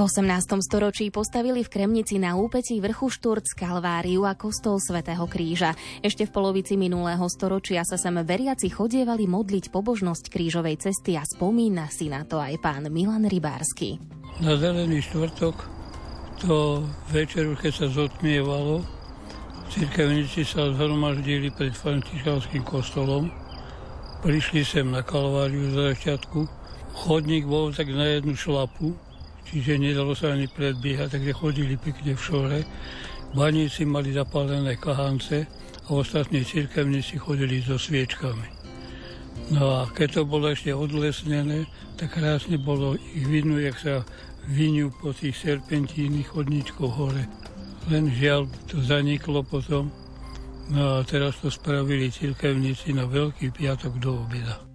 V 18. storočí postavili v Kremnici na úpetí vrchu Šturc Kalváriu a kostol svätého Kríža. Ešte v polovici minulého storočia sa sem veriaci chodievali modliť pobožnosť krížovej cesty a spomína si na to aj pán Milan Rybársky. Na zelený štvrtok to večer, keď sa zotmievalo, cirkevníci sa zhromaždili pred františkanským kostolom, prišli sem na Kalváriu za začiatku, chodník bol tak na jednu šlapu, čiže nedalo sa ani predbiehať, takže chodili pekne v šore. Baníci mali zapálené kahance a ostatní cirkevníci chodili so sviečkami. No a keď to bolo ešte odlesnené, tak krásne bolo ich vidno, jak sa vyňu po tých serpentínnych chodníčkoch hore. Len žiaľ, to zaniklo potom. No a teraz to spravili cirkevníci na Veľký piatok do obeda.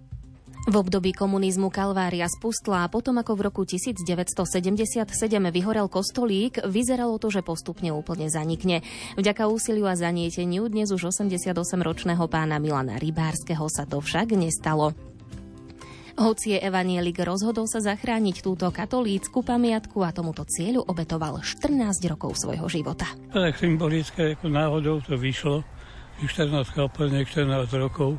V období komunizmu Kalvária spustla a potom ako v roku 1977 vyhorel kostolík, vyzeralo to, že postupne úplne zanikne. Vďaka úsiliu a zanieteniu dnes už 88-ročného pána Milana Rybárskeho sa to však nestalo. Hoci je evanielik rozhodol sa zachrániť túto katolícku pamiatku a tomuto cieľu obetoval 14 rokov svojho života. Tak symbolické, ako náhodou to vyšlo. 14 kaplne, 14 rokov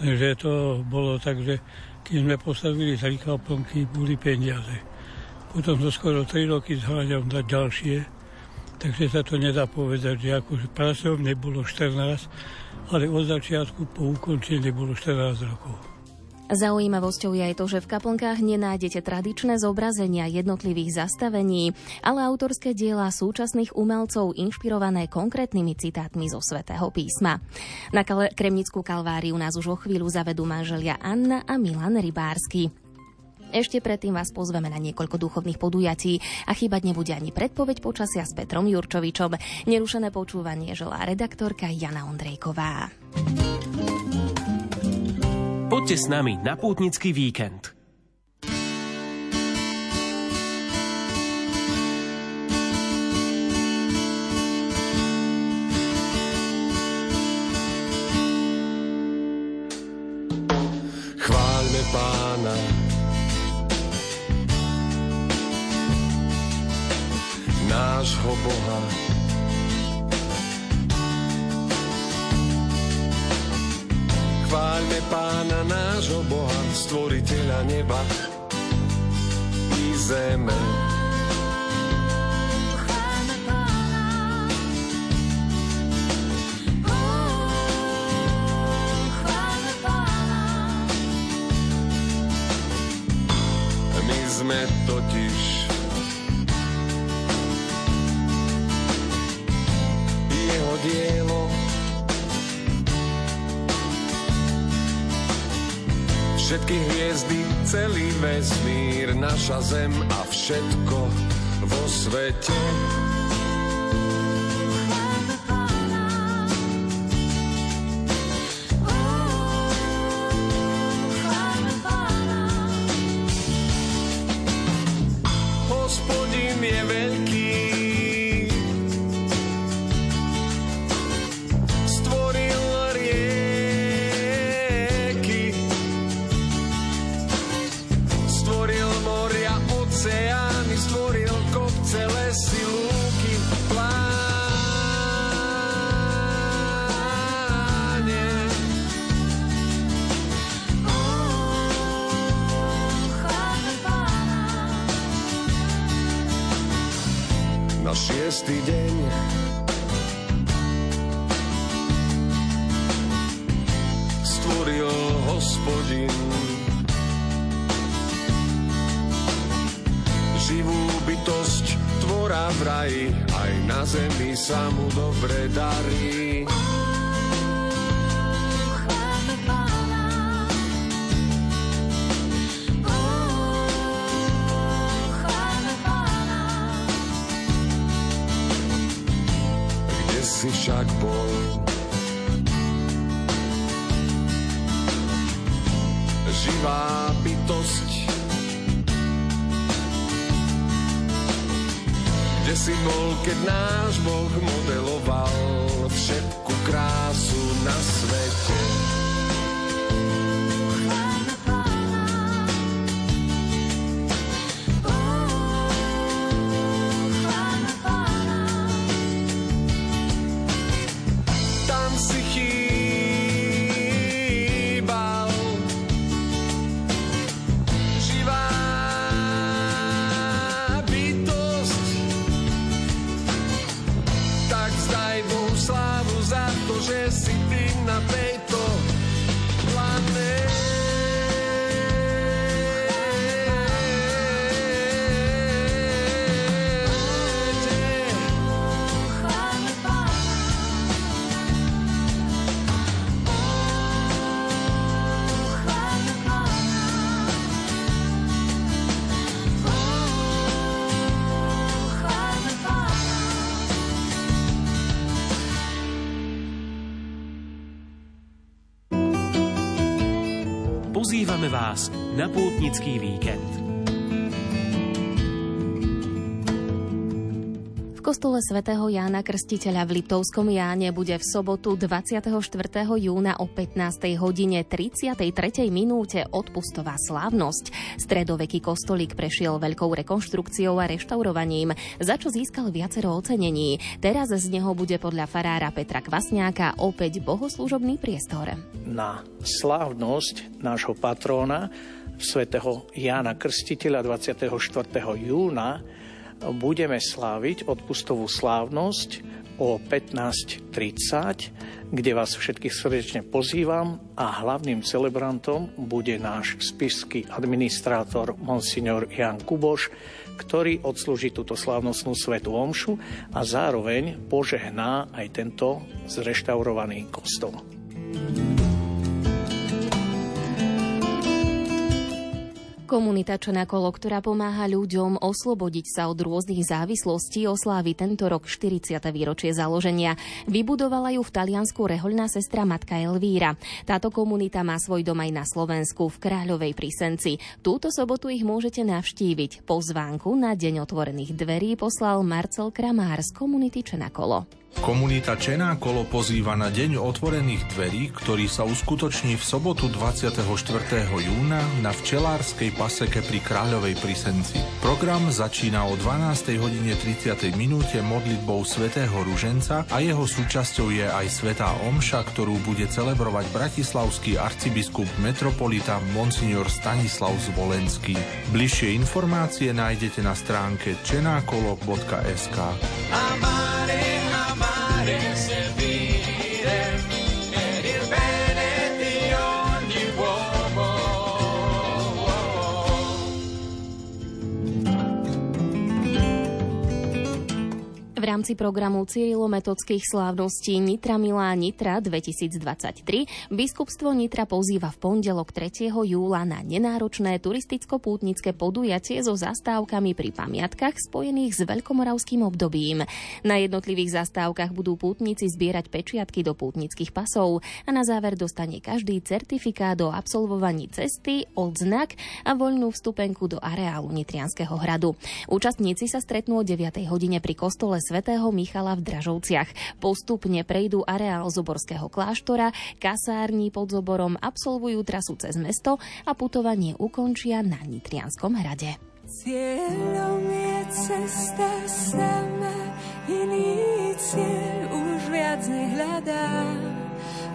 Takže to bolo tak, že keď sme postavili tri kaplnky, boli peniaze. Potom to skoro 3 roky zháňam dať ďalšie, takže sa to nedá povedať, že akože pracovne bolo 14, ale od začiatku po ukončení bolo 14 rokov. Zaujímavosťou je aj to, že v kaplnkách nenájdete tradičné zobrazenia jednotlivých zastavení, ale autorské diela súčasných umelcov inšpirované konkrétnymi citátmi zo svätého písma. Na Kremnickú kalváriu nás už o chvíľu zavedú manželia Anna a Milan Rybársky. Ešte predtým vás pozveme na niekoľko duchovných podujatí a chýbať nebude ani predpoveď počasia s Petrom Jurčovičom. Nerušené počúvanie želá redaktorka Jana Ondrejková. Poďte s nami na pútnický víkend. Chváľme pána, nášho Boha, Chváľme pána nášho Boha, stvoriteľa neba i zeme. My sme totiž Všetky hviezdy, celý vesmír, naša zem a všetko vo svete. Vás na pútnický víkend. Kostole svätého Jána Krstiteľa v Liptovskom Jáne bude v sobotu 24. júna o 15. hodine 33. minúte odpustová slávnosť. Stredoveký kostolík prešiel veľkou rekonštrukciou a reštaurovaním, za čo získal viacero ocenení. Teraz z neho bude podľa farára Petra Kvasňáka opäť bohoslužobný priestor na slávnosť nášho patróna svätého Jána Krstiteľa 24. júna budeme sláviť odpustovú slávnosť o 15.30, kde vás všetkých srdečne pozývam a hlavným celebrantom bude náš spisský administrátor Monsignor Jan Kuboš, ktorý odslúži túto slávnostnú svetú omšu a zároveň požehná aj tento zreštaurovaný kostol. Komunita Čenakolo, ktorá pomáha ľuďom oslobodiť sa od rôznych závislostí, oslávi tento rok 40. výročie založenia. Vybudovala ju v Taliansku rehoľná sestra matka Elvíra. Táto komunita má svoj dom aj na Slovensku v Kráľovej Prisenci. Túto sobotu ich môžete navštíviť. Pozvánku na Deň otvorených dverí poslal Marcel Kramár z komunity Čenakolo. Komunita Čená kolo pozýva na Deň otvorených dverí, ktorý sa uskutoční v sobotu 24. júna na včelárskej paseke pri Kráľovej Prisenci. Program začína o 12. hodine 30. minúte modlitbou svätého Ruženca a jeho súčasťou je aj svätá Omša, ktorú bude celebrovať bratislavský arcibiskup metropolita Monsignor Stanislav Zvolenský. Bližšie informácie nájdete na stránke čenákolo.sk. Amare. Parecer V rámci programu Cyrilometodských slávností Nitra Milá Nitra 2023 biskupstvo Nitra pozýva v pondelok 3. júla na nenáročné turisticko-pútnické podujatie so zastávkami pri pamiatkách spojených s veľkomoravským obdobím. Na jednotlivých zastávkach budú pútnici zbierať pečiatky do pútnických pasov a na záver dostane každý certifikát o absolvovaní cesty, odznak a voľnú vstupenku do areálu Nitrianského hradu. Účastníci sa stretnú o 9. hodine pri kostole svätého Michala v Dražovciach. Postupne prejdú areál Zoborského kláštora, kasárni pod Zoborom, absolvujú trasu cez mesto a putovanie ukončia na Nitrianskom hrade. Cieľom je cesta sama, iný cieľ už viac nehľadám.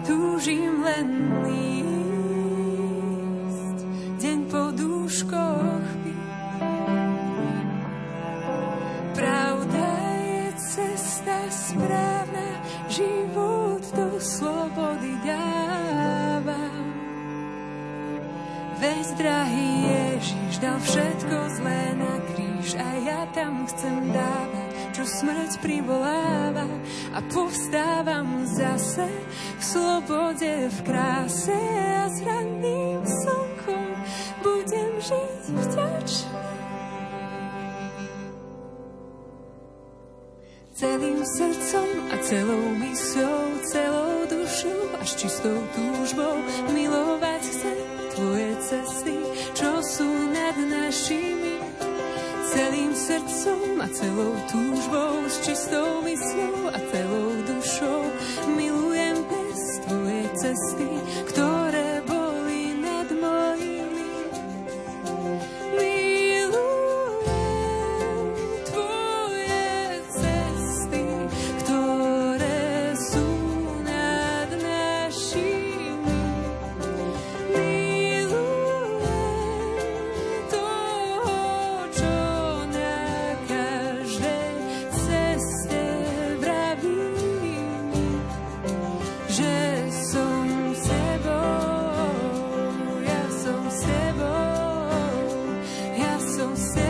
Túžim len ísť, deň po dúškoch Veď drahý Ježiš dal všetko zlé na kríž a ja tam chcem dávať, čo smrť privoláva a povstávam zase v slobode, v kráse a s ranným slnkom budem žiť vďačný. celým srdcom a celou mysľou, celou dušou až čistou túžbou milovať chcem tvoje cesty, čo sú nad našimi celým srdcom a celou túžbou, s čistou mysľou a celou dušou. Milujem bez tvoje cesty, ja som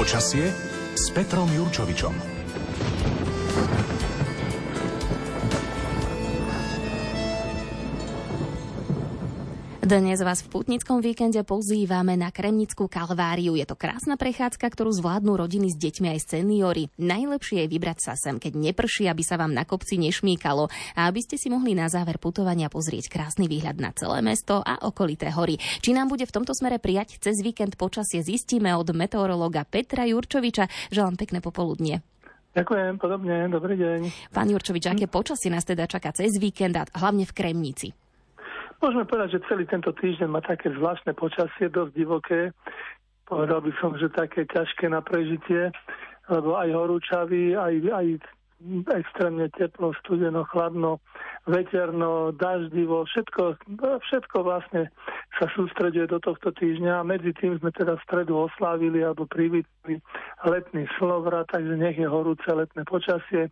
Počasie s Petrom Jurčovičom. Dnes vás v putnickom víkende pozývame na Kremnickú kalváriu. Je to krásna prechádzka, ktorú zvládnu rodiny s deťmi aj seniory. Najlepšie je vybrať sa sem, keď neprší, aby sa vám na kopci nešmíkalo a aby ste si mohli na záver putovania pozrieť krásny výhľad na celé mesto a okolité hory. Či nám bude v tomto smere prijať cez víkend počasie, zistíme od meteorológa Petra Jurčoviča. Želám pekné popoludnie. Ďakujem, podobne, dobrý deň. Pán Jurčovič, aké počasie nás teda čaká cez víkend a hlavne v Kremnici? Môžeme povedať, že celý tento týždeň má také zvláštne počasie, dosť divoké. Povedal by som, že také ťažké na prežitie, lebo aj horúčavý, aj, aj extrémne teplo, studeno, chladno, veterno, daždivo, všetko, všetko vlastne sa sústreduje do tohto týždňa a medzi tým sme teda v stredu oslávili alebo privítali letný slovrat, takže nech je horúce letné počasie.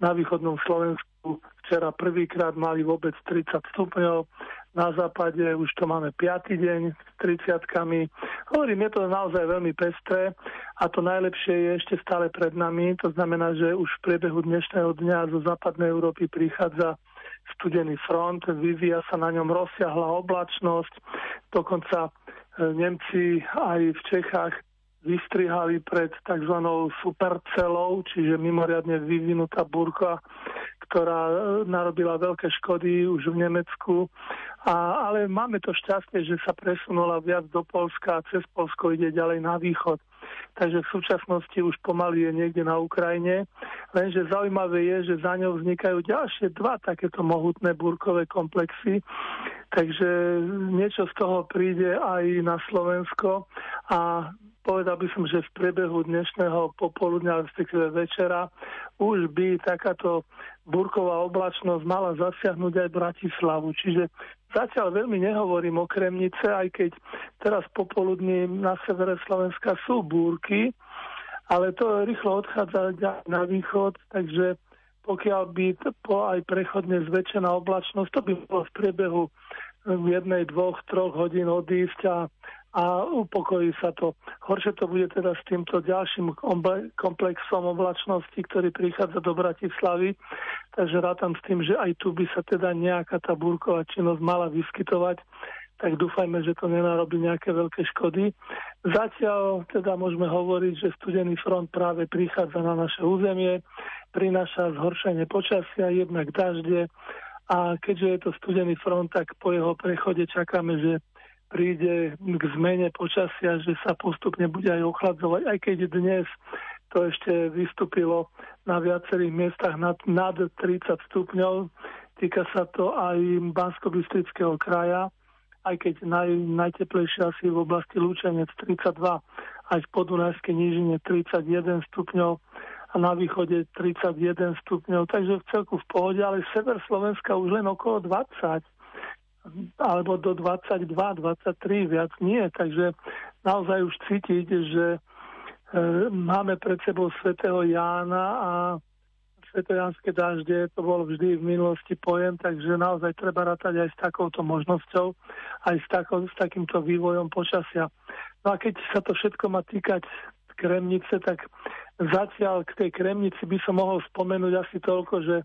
Na východnom Slovensku včera prvýkrát mali vôbec 30 stupňov, na západe už to máme 5. deň s 30 Hovorím, je to naozaj veľmi pestré a to najlepšie je ešte stále pred nami. To znamená, že už v priebehu dnešného dňa zo západnej Európy prichádza studený front, vyvíja sa na ňom rozsiahla oblačnosť, dokonca e, Nemci aj v Čechách vystrihali pred tzv. supercelou, čiže mimoriadne vyvinutá burka, ktorá e, narobila veľké škody už v Nemecku. A, ale máme to šťastie, že sa presunula viac do Polska a cez Polsko ide ďalej na východ. Takže v súčasnosti už pomaly je niekde na Ukrajine. Lenže zaujímavé je, že za ňou vznikajú ďalšie dva takéto mohutné búrkové komplexy. Takže niečo z toho príde aj na Slovensko a povedal by som, že v priebehu dnešného popoludňa, respektíve večera, už by takáto burková oblačnosť mala zasiahnuť aj Bratislavu. Čiže zatiaľ veľmi nehovorím o Kremnice, aj keď teraz popoludní na severe Slovenska sú búrky, ale to rýchlo odchádza na východ, takže pokiaľ by po aj prechodne zväčšená oblačnosť, to by bolo v priebehu v jednej, dvoch, troch hodín odísť a, a upokojí sa to. Horšie to bude teda s týmto ďalším komplexom oblačnosti, ktorý prichádza do Bratislavy. Takže rátam s tým, že aj tu by sa teda nejaká tá búrková činnosť mala vyskytovať tak dúfajme, že to nenarobí nejaké veľké škody. Zatiaľ teda môžeme hovoriť, že studený front práve prichádza na naše územie, prináša zhoršenie počasia, jednak dažde a keďže je to studený front, tak po jeho prechode čakáme, že príde k zmene počasia, že sa postupne bude aj ochladzovať, aj keď dnes to ešte vystúpilo na viacerých miestach nad, nad 30 stupňov. Týka sa to aj bansko kraja aj keď naj, najteplejšie asi v oblasti Lučenec 32, aj v podunajskej nížine 31 stupňov a na východe 31 stupňov, takže v celku v pohode, ale sever Slovenska už len okolo 20 alebo do 22, 23, viac nie, takže naozaj už cítiť, že e, máme pred sebou svätého Jána a svetojanské dažde, to bol vždy v minulosti pojem, takže naozaj treba rátať aj s takouto možnosťou, aj s, takou, s takýmto vývojom počasia. No a keď sa to všetko má týkať Kremnice, tak zatiaľ k tej Kremnici by som mohol spomenúť asi toľko, že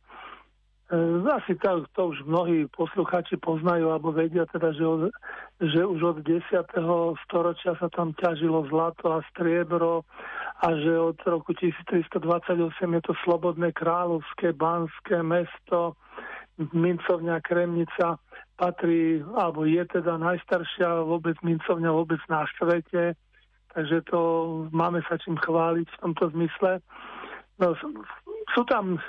asi to, to už mnohí poslucháči poznajú alebo vedia teda, že, od, že už od 10. storočia sa tam ťažilo zlato a striebro a že od roku 1328 je to Slobodné kráľovské banské mesto, mincovňa Kremnica patrí, alebo je teda najstaršia vôbec mincovňa vôbec na svete, takže to máme sa čím chváliť v tomto zmysle. No, sú tam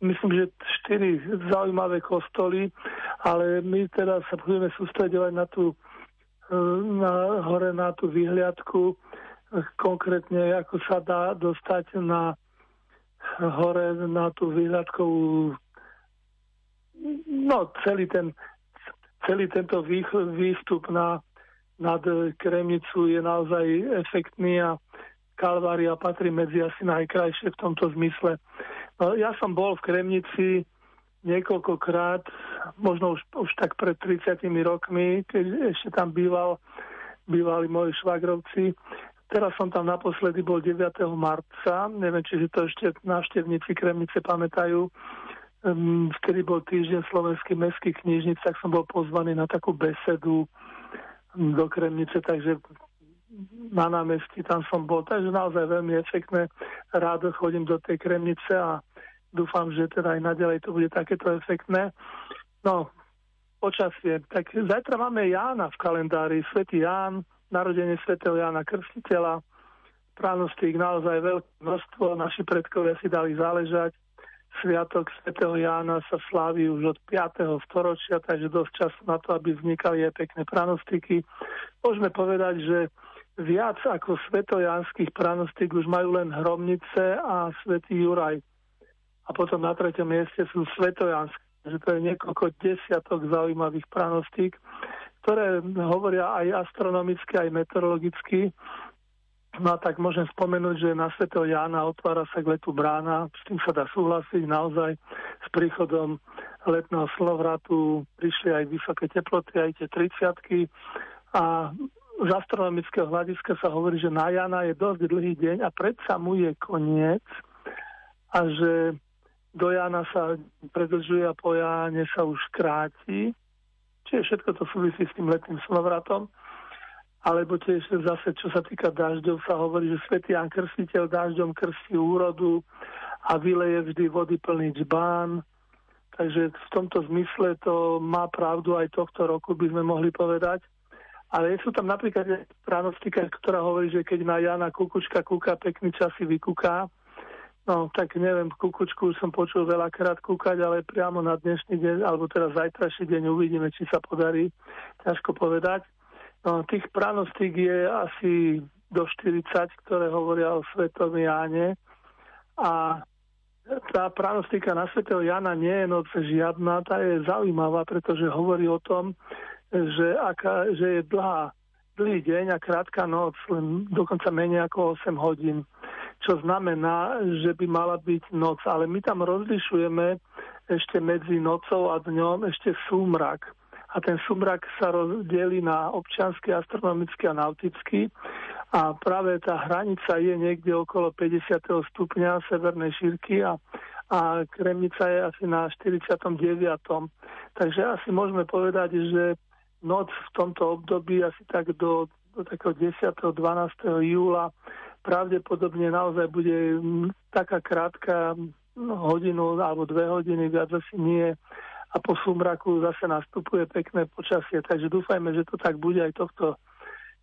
myslím, že štyri zaujímavé kostoly, ale my teda sa budeme sústredovať na tú na, hore na tú vyhliadku konkrétne ako sa dá dostať na hore na tú výhľadkovú no celý ten celý tento výstup na, nad Kremnicu je naozaj efektný a Kalvária patrí medzi asi najkrajšie v tomto zmysle. No, ja som bol v Kremnici niekoľkokrát, možno už, už tak pred 30 rokmi, keď ešte tam býval, bývali moji švagrovci Teraz som tam naposledy bol 9. marca, neviem, či si to ešte návštevníci Kremnice pamätajú, um, vtedy bol týždeň slovenských mestských knižnic, tak som bol pozvaný na takú besedu do Kremnice, takže na námestí tam som bol, takže naozaj veľmi efektné. Rád chodím do tej Kremnice a dúfam, že teda aj naďalej to bude takéto efektné. No, počasie. Tak zajtra máme Jána v kalendári, Svetý Ján, narodenie svätého Jana Krstiteľa. Pránostík naozaj veľké množstvo, naši predkovia si dali záležať. Sviatok svätého Jána sa slávi už od 5. storočia, takže dosť času na to, aby vznikali aj pekné pranostiky. Môžeme povedať, že viac ako svetojanských pranostík už majú len Hromnice a svätý Juraj. A potom na treťom mieste sú svetojanské, že to je niekoľko desiatok zaujímavých pranostík ktoré hovoria aj astronomicky, aj meteorologicky. No a tak môžem spomenúť, že na Sv. Jána otvára sa k letu brána, s tým sa dá súhlasiť naozaj s príchodom letného slovratu prišli aj vysoké teploty, aj tie 30 a z astronomického hľadiska sa hovorí, že na Jana je dosť dlhý deň a predsa mu je koniec a že do Jana sa predlžuje a po Jáne sa už kráti Čiže všetko to súvisí s tým letným slovratom. Alebo tiež zase, čo sa týka dažďov, sa hovorí, že svätý Jan Krstiteľ dažďom krstí úrodu a vyleje vždy vody plný džbán. Takže v tomto zmysle to má pravdu aj tohto roku, by sme mohli povedať. Ale sú tam napríklad pranostika, ktorá hovorí, že keď na Jana Kukučka kúka, pekný čas si vykúká. No, tak neviem, kukučku som počul veľakrát kúkať, ale priamo na dnešný deň, alebo teraz zajtrajší deň uvidíme, či sa podarí. Ťažko povedať. No, tých pranostík je asi do 40, ktoré hovoria o Svetom Jáne. A tá pranostika na Svetého Jana nie je noc žiadna, tá je zaujímavá, pretože hovorí o tom, že, aká, že je dlhá, dlhý deň a krátka noc, len dokonca menej ako 8 hodín čo znamená, že by mala byť noc. Ale my tam rozlišujeme ešte medzi nocou a dňom ešte súmrak. a ten sumrak sa rozdelí na občiansky, astronomický a nautický a práve tá hranica je niekde okolo 50. stupňa severnej šírky a, a Kremnica je asi na 49. Takže asi môžeme povedať, že noc v tomto období asi tak do, do takého 10. 12. júla pravdepodobne naozaj bude taká krátka no, hodinu alebo dve hodiny, viac asi nie. A po sumraku zase nastupuje pekné počasie, takže dúfajme, že to tak bude aj tohto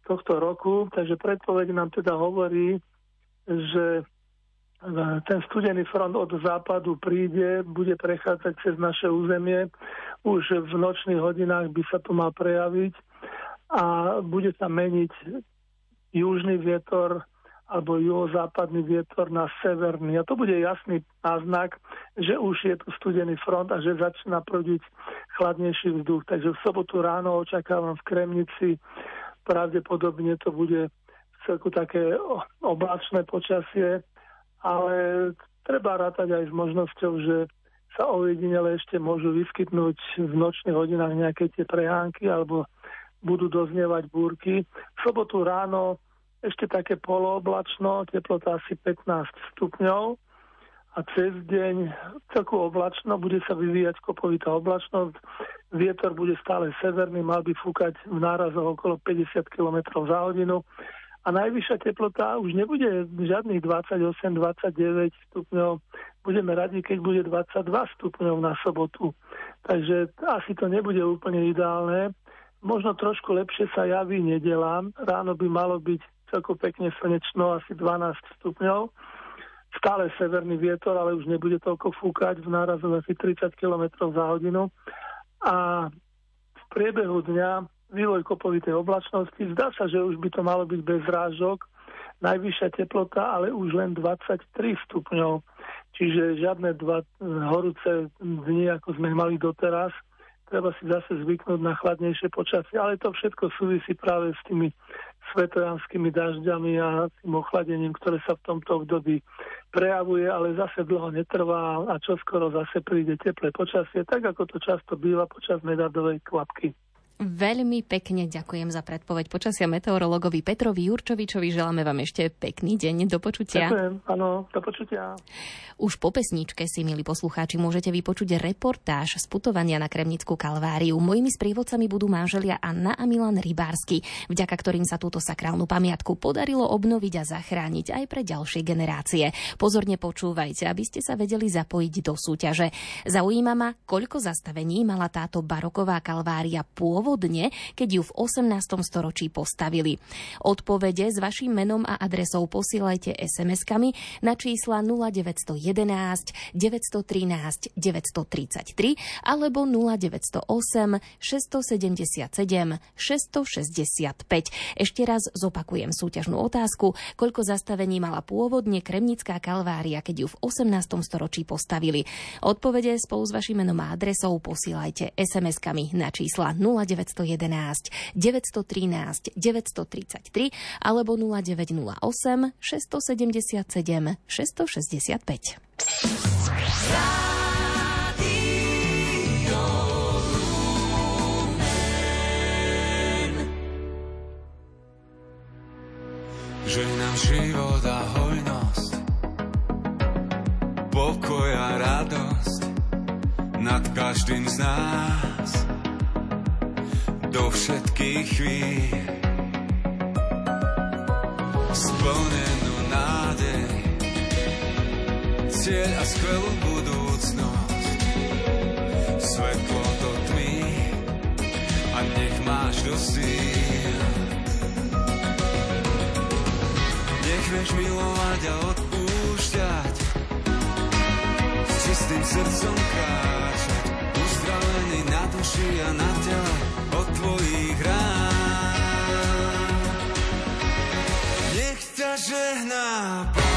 tohto roku. Takže predpoveď nám teda hovorí, že ten studený front od západu príde, bude prechádzať cez naše územie. Už v nočných hodinách by sa to mal prejaviť a bude sa meniť južný vietor alebo juhozápadný vietor na severný. A to bude jasný náznak, že už je tu studený front a že začína prúdiť chladnejší vzduch. Takže v sobotu ráno očakávam v Kremnici pravdepodobne to bude celku také oblačné počasie, ale treba rátať aj s možnosťou, že sa ojedinele ešte môžu vyskytnúť v nočných hodinách nejaké tie prehánky alebo budú doznievať búrky. V sobotu ráno ešte také polooblačno, teplota asi 15 stupňov. A cez deň celku oblačno, bude sa vyvíjať kopovitá oblačnosť, vietor bude stále severný, mal by fúkať v nárazoch okolo 50 km za hodinu a najvyššia teplota už nebude žiadnych 28-29 stupňov, budeme radi, keď bude 22 stupňov na sobotu. Takže asi to nebude úplne ideálne. Možno trošku lepšie sa javí nedela. Ráno by malo byť celkom pekne slnečno, asi 12 stupňov stále severný vietor, ale už nebude toľko fúkať v nárazu asi 30 km za hodinu. A v priebehu dňa vývoj kopovitej oblačnosti. Zdá sa, že už by to malo byť bez rážok. Najvyššia teplota, ale už len 23 stupňov. Čiže žiadne dva horúce dni, ako sme mali doteraz. Treba si zase zvyknúť na chladnejšie počasie. Ale to všetko súvisí práve s tými svetojanskými dažďami a tým ochladením, ktoré sa v tomto období prejavuje, ale zase dlho netrvá a čoskoro zase príde teplé počasie, tak ako to často býva počas medardovej kvapky. Veľmi pekne ďakujem za predpoveď počasia meteorologovi Petrovi Jurčovičovi. Želáme vám ešte pekný deň. Do počutia. Ďakujem, áno, do počutia. Už po pesničke si, milí poslucháči, môžete vypočuť reportáž z putovania na Kremnickú kalváriu. Mojimi sprievodcami budú manželia Anna a Milan Rybársky, vďaka ktorým sa túto sakrálnu pamiatku podarilo obnoviť a zachrániť aj pre ďalšie generácie. Pozorne počúvajte, aby ste sa vedeli zapojiť do súťaže. Zaujíma ma, koľko zastavení mala táto baroková kalvária pôvodne, keď ju v 18. storočí postavili. Odpovede s vašim menom a adresou posielajte SMS-kami na čísla 0911 913 933 alebo 0908 677 665. Ešte raz zopakujem súťažnú otázku, koľko zastavení mala pôvodne Kremnická kalvária, keď ju v 18. storočí postavili. Odpovede spolu s vašim menom a adresou posielajte SMS-kami na čísla 09 911 913 933 alebo 0908 677 665. Že nám život a hojnosť, pokoj a radosť nad každým z nás do všetkých chvíľ. Splnenú nádej, cieľ a skvelú budúcnosť, svetlo do tmy. A nech máš do síl. Nech vieš milovať a odpúšťať, s čistým srdcom kráčať, uzdravený na duši a na tele tvojich rán. Nech ťa žehná Nech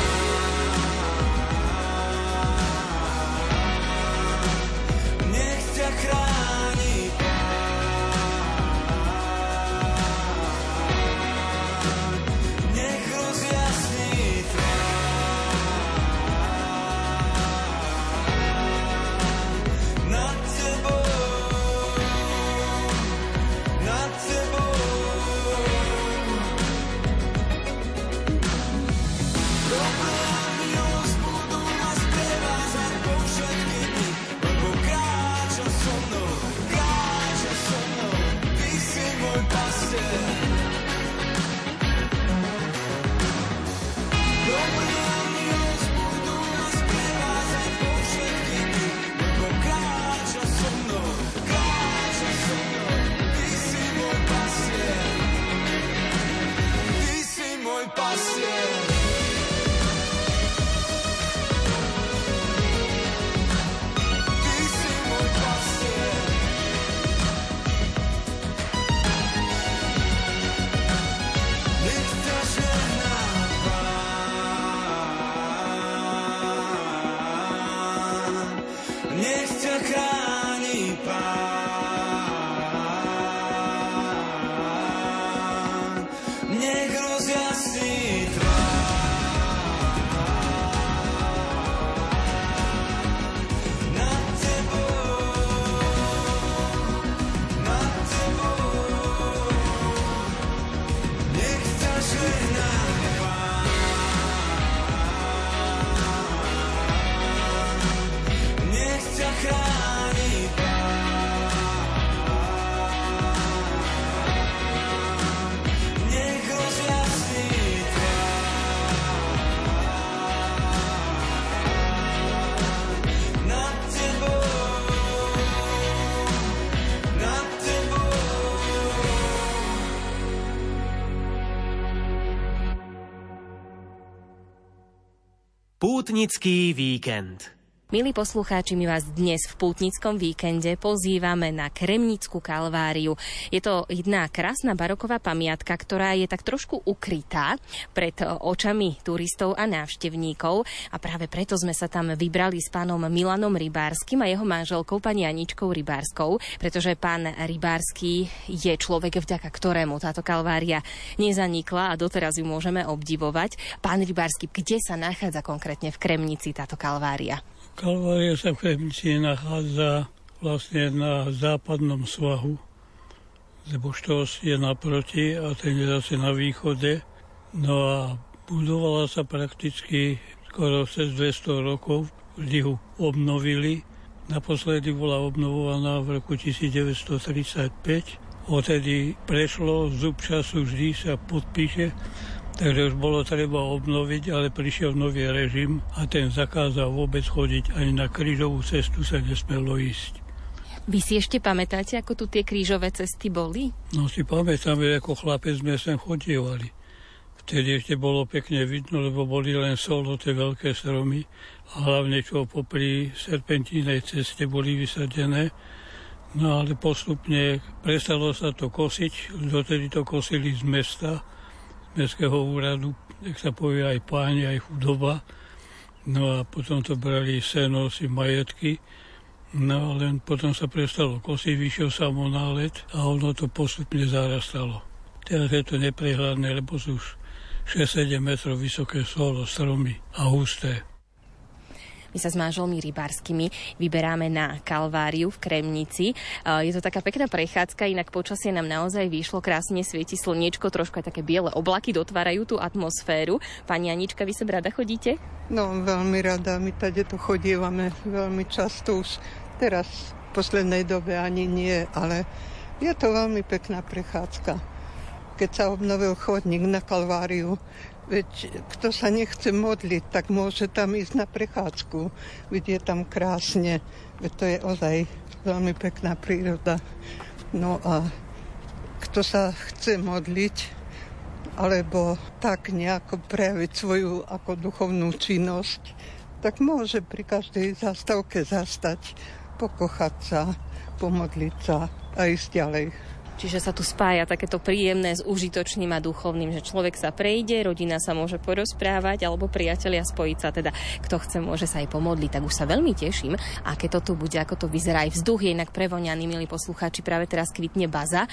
Pútnický víkend. Milí poslucháči, my vás dnes v pútnickom víkende pozývame na Kremnickú kalváriu. Je to jedna krásna baroková pamiatka, ktorá je tak trošku ukrytá pred očami turistov a návštevníkov a práve preto sme sa tam vybrali s pánom Milanom Rybárskym a jeho manželkou pani Aničkou Rybárskou, pretože pán Rybársky je človek, vďaka ktorému táto kalvária nezanikla a doteraz ju môžeme obdivovať. Pán Rybársky, kde sa nachádza konkrétne v Kremnici táto kalvária? Kalvária sa v Kremnici nachádza vlastne na západnom svahu, lebo štos je naproti a ten je zase na východe. No a budovala sa prakticky skoro cez 200 rokov, kdy ho obnovili. Naposledy bola obnovovaná v roku 1935. Odtedy prešlo zub času, vždy sa podpíše Takže už bolo treba obnoviť, ale prišiel nový režim a ten zakázal vôbec chodiť ani na krížovú cestu sa nesmelo ísť. Vy si ešte pamätáte, ako tu tie krížové cesty boli? No si pamätáme, ako chlapec sme sem chodievali. Vtedy ešte bolo pekne vidno, lebo boli len solo tie veľké stromy a hlavne čo popri serpentínej ceste boli vysadené. No ale postupne prestalo sa to kosiť, dotedy to kosili z mesta mestského úradu, tak sa povie aj páni, aj chudoba. No a potom to brali seno, si majetky. No a len potom sa prestalo kosiť, vyšiel samonálet a ono to postupne zarastalo. Teraz je to neprehľadné, lebo sú už 6-7 metrov vysoké solo, stromy a husté. My sa s manželmi rybárskymi vyberáme na Kalváriu v Kremnici. Je to taká pekná prechádzka, inak počasie nám naozaj vyšlo, krásne svieti slniečko, trošku aj také biele oblaky dotvárajú tú atmosféru. Pani Anička, vy sa rada chodíte? No, veľmi rada. My tady to chodívame veľmi často už teraz v poslednej dobe ani nie, ale je to veľmi pekná prechádzka. Keď sa obnovil chodník na Kalváriu, Veď kto sa nechce modliť, tak môže tam ísť na prechádzku. Veď je tam krásne. Veď to je ozaj veľmi pekná príroda. No a kto sa chce modliť, alebo tak nejako prejaviť svoju ako duchovnú činnosť, tak môže pri každej zastavke zastať, pokochať sa, pomodliť sa a ísť ďalej. Čiže sa tu spája takéto príjemné s užitočným a duchovným, že človek sa prejde, rodina sa môže porozprávať alebo priatelia spojiť sa, teda kto chce, môže sa aj pomodliť. Tak už sa veľmi teším, aké to tu bude, ako to vyzerá. Aj vzduch je inak prevoňaný, milí poslucháči, práve teraz kvitne baza,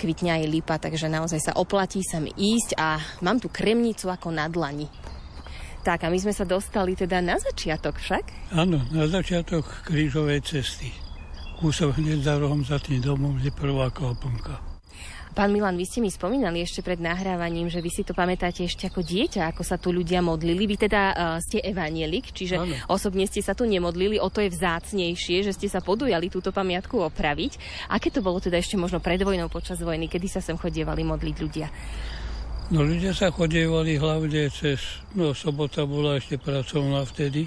kvitne aj lipa, takže naozaj sa oplatí sem ísť a mám tu kremnicu ako na dlani. Tak a my sme sa dostali teda na začiatok však? Áno, na začiatok krížovej cesty kúsok hneď za rohom za tým domom je prvá kaplnka. Pán Milan, vy ste mi spomínali ešte pred nahrávaním, že vy si to pamätáte ešte ako dieťa, ako sa tu ľudia modlili. Vy teda uh, ste evanielik, čiže ano. osobne ste sa tu nemodlili, o to je vzácnejšie, že ste sa podujali túto pamiatku opraviť. Aké to bolo teda ešte možno pred vojnou, počas vojny, kedy sa sem chodievali modliť ľudia? No ľudia sa chodievali hlavne cez, no sobota bola ešte pracovná vtedy,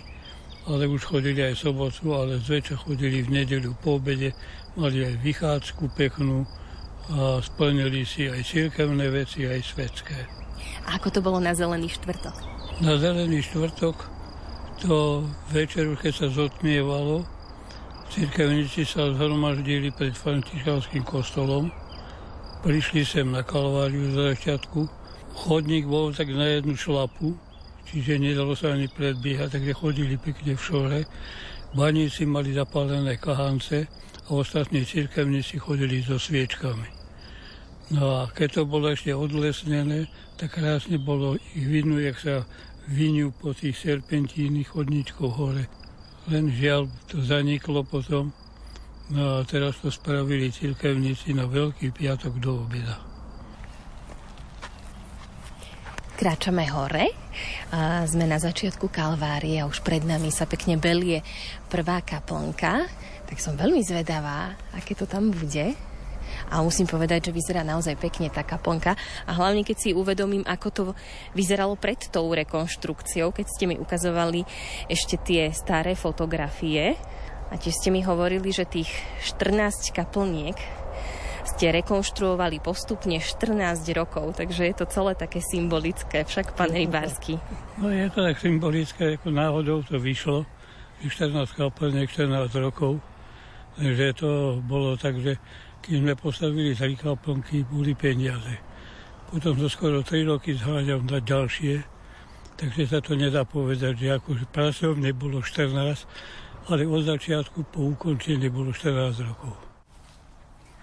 ale už chodili aj sobotu, ale zväčša chodili v nedeľu po obede, mali aj vychádzku peknú a splnili si aj cirkevné veci, aj svetské. A ako to bolo na Zelený štvrtok? Na Zelený štvrtok to večer, keď sa zotmievalo, cirkevníci sa zhromaždili pred františkanským kostolom, prišli sem na Kalváriu za začiatku, chodník bol tak na jednu šlapu, čiže nedalo sa ani predbiehať, takže chodili pekne v šore. Baníci mali zapálené kahance a ostatní cirkevníci chodili so sviečkami. No a keď to bolo ešte odlesnené, tak krásne bolo ich vidno, jak sa vyňu po tých serpentínnych chodníčkoch hore. Len žiaľ, to zaniklo potom. No a teraz to spravili cirkevníci na Veľký piatok do obeda. Kráčame hore a sme na začiatku Kalvárie a už pred nami sa pekne belie prvá kaplnka. Tak som veľmi zvedavá, aké to tam bude. A musím povedať, že vyzerá naozaj pekne tá kaplnka. A hlavne, keď si uvedomím, ako to vyzeralo pred tou rekonštrukciou, keď ste mi ukazovali ešte tie staré fotografie. A tiež ste mi hovorili, že tých 14 kaplniek ste rekonštruovali postupne 14 rokov, takže je to celé také symbolické, však pán Rybársky. No je to tak symbolické, ako náhodou to vyšlo, 14 kaplne, 14 rokov, takže to bolo tak, že keď sme postavili tri kaplnky, boli peniaze. Potom to skoro 3 roky zháňam na ďalšie, takže sa to nedá povedať, že akože pracovne bolo 14, ale od začiatku po ukončení bolo 14 rokov.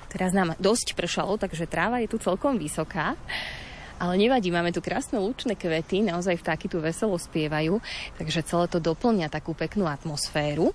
Teraz nám dosť pršalo, takže tráva je tu celkom vysoká. Ale nevadí, máme tu krásne lučné kvety, naozaj vtáky tu veselo spievajú, takže celé to doplňa takú peknú atmosféru.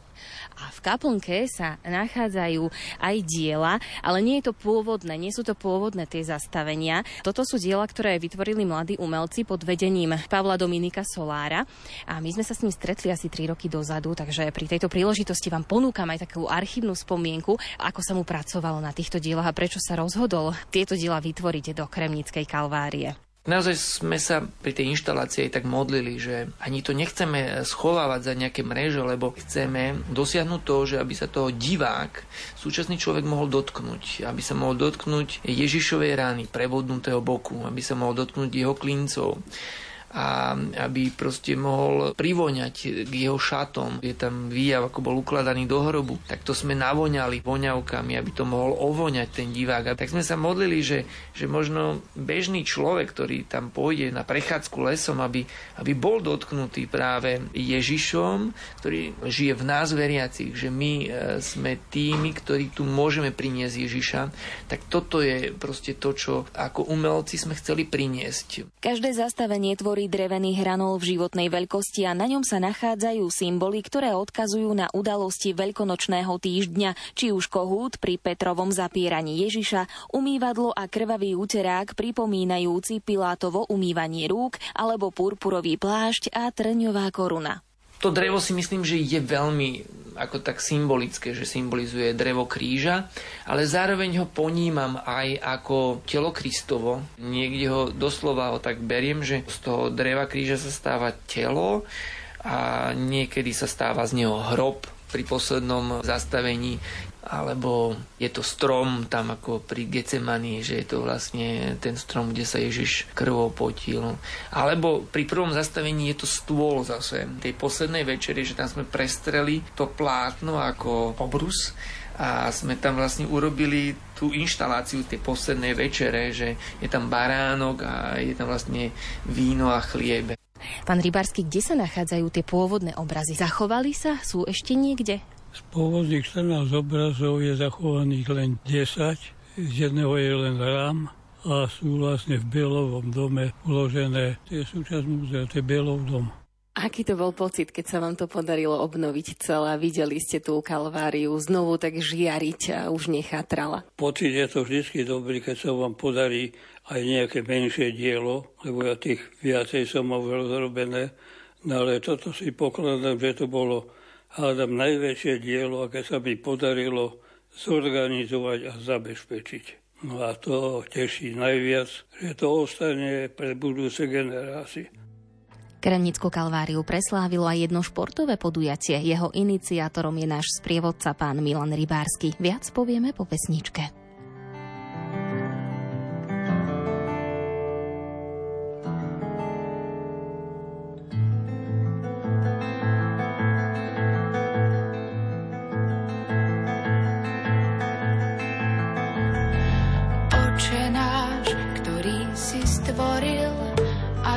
A v kaplnke sa nachádzajú aj diela, ale nie je to pôvodné, nie sú to pôvodné tie zastavenia. Toto sú diela, ktoré vytvorili mladí umelci pod vedením Pavla Dominika Solára. A my sme sa s ním stretli asi 3 roky dozadu, takže pri tejto príležitosti vám ponúkam aj takú archívnu spomienku, ako sa mu pracovalo na týchto dielach a prečo sa rozhodol tieto diela vytvoriť do Kremnickej kalvárie. Naozaj sme sa pri tej inštalácii tak modlili, že ani to nechceme schovávať za nejaké mreže, lebo chceme dosiahnuť to, že aby sa toho divák, súčasný človek mohol dotknúť, aby sa mohol dotknúť Ježišovej rány, prevodnutého boku, aby sa mohol dotknúť jeho klincov, a aby proste mohol privoňať k jeho šatom. Je tam výjav, ako bol ukladaný do hrobu. Tak to sme navoňali voňavkami, aby to mohol ovoňať ten divák. A tak sme sa modlili, že, že možno bežný človek, ktorý tam pôjde na prechádzku lesom, aby, aby bol dotknutý práve Ježišom, ktorý žije v nás veriacich, že my e, sme tými, ktorí tu môžeme priniesť Ježiša. Tak toto je proste to, čo ako umelci sme chceli priniesť. Každé zastavenie tvorí tvorí drevený hranol v životnej veľkosti a na ňom sa nachádzajú symboly, ktoré odkazujú na udalosti veľkonočného týždňa, či už kohút pri Petrovom zapieraní Ježiša, umývadlo a krvavý úterák pripomínajúci Pilátovo umývanie rúk alebo purpurový plášť a trňová koruna. To drevo si myslím, že je veľmi ako tak symbolické, že symbolizuje drevo kríža, ale zároveň ho ponímam aj ako telo Kristovo. Niekde ho doslova ho tak beriem, že z toho dreva kríža sa stáva telo a niekedy sa stáva z neho hrob pri poslednom zastavení alebo je to strom tam ako pri Gecemani, že je to vlastne ten strom, kde sa Ježiš krvou potil. Alebo pri prvom zastavení je to stôl zase tej poslednej večeri, že tam sme prestreli to plátno ako obrus a sme tam vlastne urobili tú inštaláciu tej poslednej večere, že je tam baránok a je tam vlastne víno a chliebe. Pán Rybarsky, kde sa nachádzajú tie pôvodné obrazy? Zachovali sa? Sú ešte niekde? Z pôvodných 14 obrazov je zachovaných len 10, z jedného je len rám a sú vlastne v Bielovom dome uložené. To je súčasť múzea, to je Bielov dom. Aký to bol pocit, keď sa vám to podarilo obnoviť celé a videli ste tú kalváriu znovu tak žiariť a už nechatrala? Pocit je to vždy dobrý, keď sa vám podarí aj nejaké menšie dielo, lebo ja tých viacej som mal rozrobené, no ale toto si pokladám, že to bolo hádam najväčšie dielo, aké sa mi podarilo zorganizovať a zabezpečiť. No a to teší najviac, že to ostane pre budúce generácie. Kremnickú kalváriu preslávilo aj jedno športové podujatie. Jeho iniciátorom je náš sprievodca pán Milan Rybársky. Viac povieme po pesničke.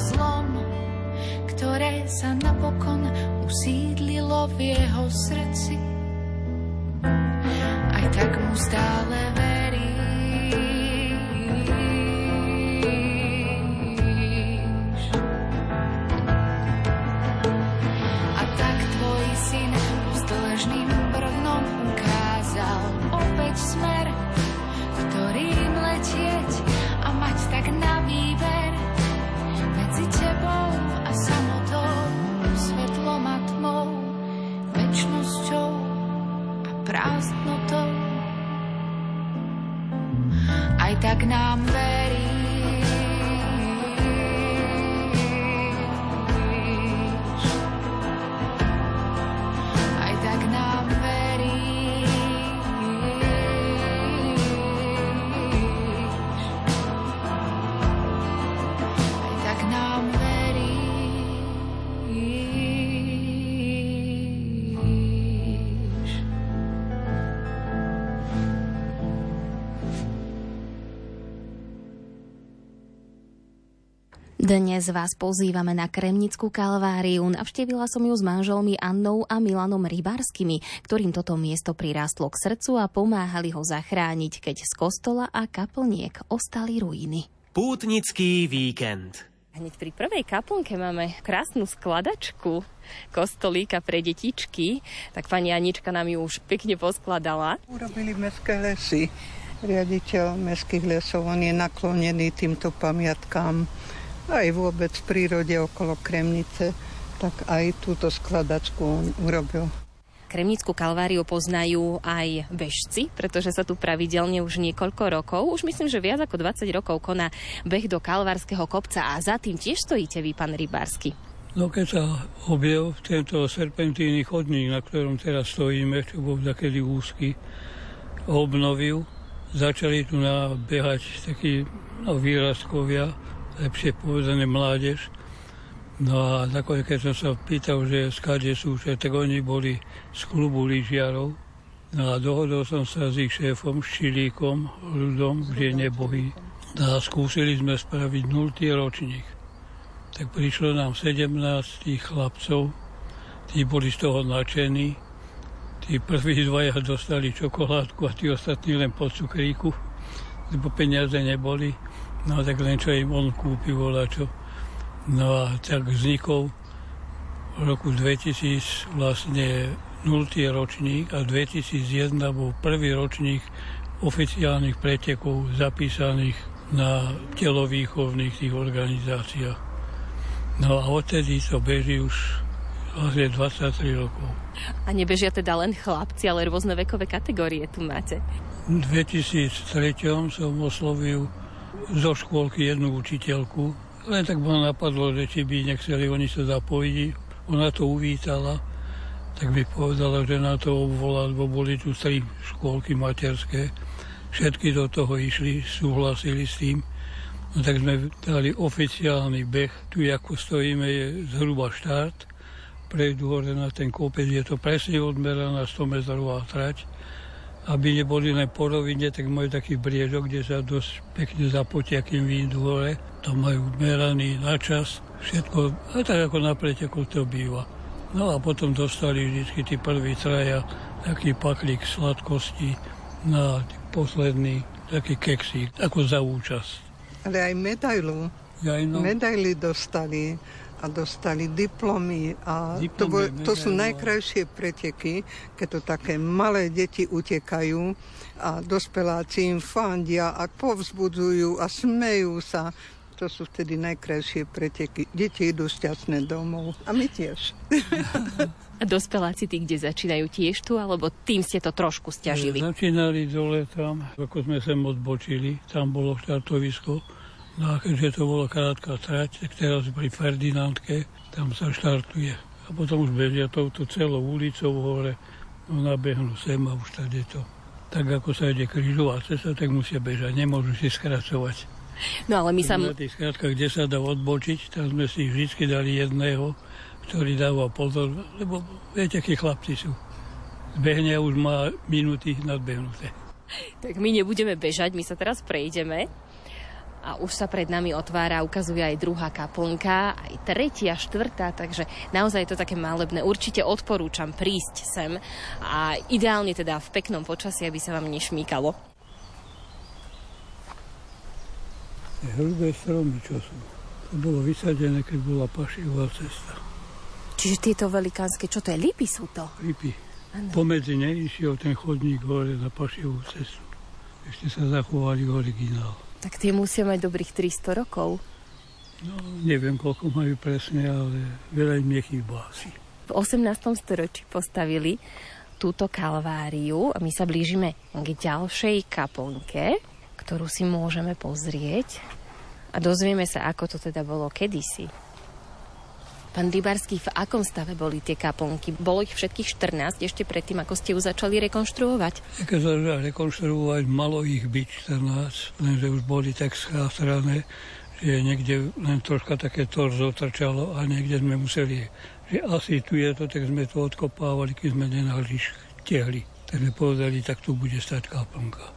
Zlom, ktoré sa napokon usídlilo v jeho srdci. Aj tak mu stále Dnes vás pozývame na Kremnickú kalváriu. Navštívila som ju s manželmi Annou a Milanom Rybárskymi, ktorým toto miesto prirástlo k srdcu a pomáhali ho zachrániť, keď z kostola a kaplniek ostali ruiny. Pútnický víkend. Hneď pri prvej kaplnke máme krásnu skladačku kostolíka pre detičky, tak pani Anička nám ju už pekne poskladala. Urobili mestské lesy. Riaditeľ mestských lesov, on je naklonený týmto pamiatkám aj vôbec v prírode okolo Kremnice, tak aj túto skladačku urobil. Kremnickú kalváriu poznajú aj bežci, pretože sa tu pravidelne už niekoľko rokov, už myslím, že viac ako 20 rokov koná beh do Kalvárskeho kopca a za tým tiež stojíte vy, pán Rybársky. No keď sa objel tento serpentíny chodník, na ktorom teraz stojíme, čo bol takedy úzky, obnovil, začali tu nabehať takí no, výrazkovia, lepšie povedané mládež. No a nakoniec, keď som sa pýtal, že skade sú, že tak oni boli z klubu lyžiarov. No a dohodol som sa s ich šéfom, s Čilíkom, ľudom, že nebohy. No a skúsili sme spraviť 0. ročník. Tak prišlo nám 17 tých chlapcov, tí boli z toho nadšení. Tí prví dvaja dostali čokoládku a tí ostatní len po cukríku, lebo peniaze neboli. No tak len čo im on kúpi čo. No a tak vznikol v roku 2000 vlastne 0. ročník a 2001 bol prvý ročník oficiálnych pretekov zapísaných na telovýchovných tých organizáciách. No a odtedy to beží už vlastne 23 rokov. A nebežia teda len chlapci, ale rôzne vekové kategórie tu máte. V 2003 som oslovil zo škôlky jednu učiteľku. Len tak ma napadlo, že či by nechceli oni sa zapojiť. Ona to uvítala, tak by povedala, že na to obvolá, lebo boli tu tri škôlky materské. Všetky do toho išli, súhlasili s tým. No tak sme dali oficiálny beh. Tu, ako stojíme, je zhruba štart. Prejdu hore na ten kopec, je to presne odmeraná 100 metrová trať aby neboli len po rovine, tak majú taký briežok, kde sa dosť pekne zapotia, kým výjdu hore. To majú meraný na čas, všetko, a tak ako na preteku to býva. No a potom dostali vždy tí prví traja taký paklík sladkosti na posledný taký keksík, ako za účasť. Ale aj medailu. Aj no. Medaily dostali a dostali diplomy a Diplomy, to, bol, to sú najkrajšie preteky, keď to také malé deti utekajú a dospeláci im fandia a povzbudzujú a smejú sa. To sú vtedy najkrajšie preteky. Deti idú šťastné domov a my tiež. A dospeláci tí, kde začínajú tiež tu, alebo tým ste to trošku stiažili? Začínali dole tam, ako sme sem odbočili, tam bolo štartovisko No a keďže to bola krátka trať, tak teraz pri Ferdinandke tam sa štartuje. A potom už bežia touto celou ulicou hore, no nabehnú sem a už tady to. Tak ako sa ide križová cesta, tak musia bežať, nemôžu si skracovať. No ale my sa... Na tých skratkách, kde sa dá odbočiť, tam sme si vždy dali jedného, ktorý dáva pozor, lebo viete, akí chlapci sú. Zbehne a už má minúty nadbehnuté. Tak my nebudeme bežať, my sa teraz prejdeme a už sa pred nami otvára, ukazuje aj druhá kaplnka, aj tretia, štvrtá, takže naozaj je to také malebné. Určite odporúčam prísť sem a ideálne teda v peknom počasí, aby sa vám nešmíkalo. Hrubé stromy, čo sú. To bolo vysadené, keď bola pašivá cesta. Čiže tieto velikánske, čo to je? Lipy sú to? Lipy. Ano. Pomedzi išiel ten chodník hore na pašivú cestu. Ešte sa zachovali originál. Tak tie musia mať dobrých 300 rokov. No, neviem, koľko majú presne, ale veľa im nechýba asi. v 18. storočí postavili túto kalváriu a my sa blížime k ďalšej kaponke, ktorú si môžeme pozrieť a dozvieme sa, ako to teda bolo kedysi. Pán Dybarský, v akom stave boli tie kaponky? Bolo ich všetkých 14 ešte predtým, ako ste ju začali rekonštruovať? Keď sa začali rekonštruovať, malo ich byť 14, lenže už boli tak schátrané, že niekde len troška také torzo trčalo a niekde sme museli, že asi tu je to, tak sme to odkopávali, keď sme nenahli tiehli. Tak sme povedali, tak tu bude stať kaplnka.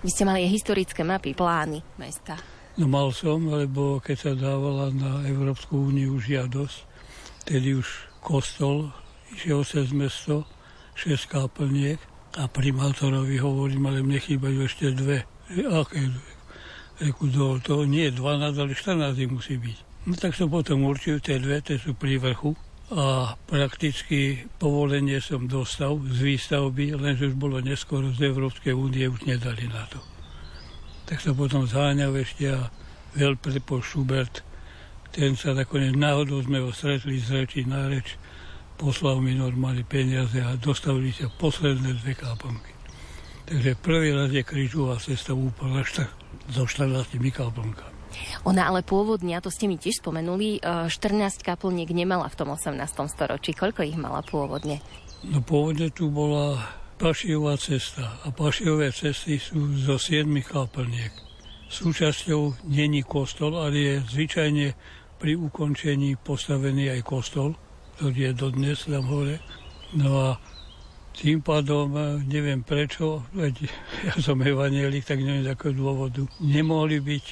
Vy ste mali historické mapy, plány mesta. No mal som, lebo keď sa dávala na Európsku úniu žiadosť, tedy už kostol išiel cez mesto, 6 káplniek a primátorovi hovorím, ale mne chýbajú ešte dve. Aké dve? Reku, do, to nie je 12, ale 14 musí byť. No tak som potom určil tie dve, tie sú pri vrchu a prakticky povolenie som dostal z výstavby, lenže už bolo neskoro z Európskej únie, už nedali na to. Tak som potom zháňal ešte a veľprepo Schubert, ten sa nakoniec náhodou sme ho stretli z reči na reč, poslal mi normálne peniaze a dostavili sa posledné dve káponky. Takže prvý raz je krížová cesta úplne až tak so 14 kaplnkami. Ona ale pôvodne, a to ste mi tiež spomenuli, 14 e, kaplniek nemala v tom 18. storočí. Koľko ich mala pôvodne? No pôvodne tu bola Pašiová cesta a Pašiové cesty sú zo 7 kaplniek. Súčasťou není kostol, ale je zvyčajne pri ukončení postavený aj kostol, ktorý je dodnes tam hore. No a tým pádom, e, neviem prečo, veď ja som evanielik, tak neviem z akého dôvodu, nemohli byť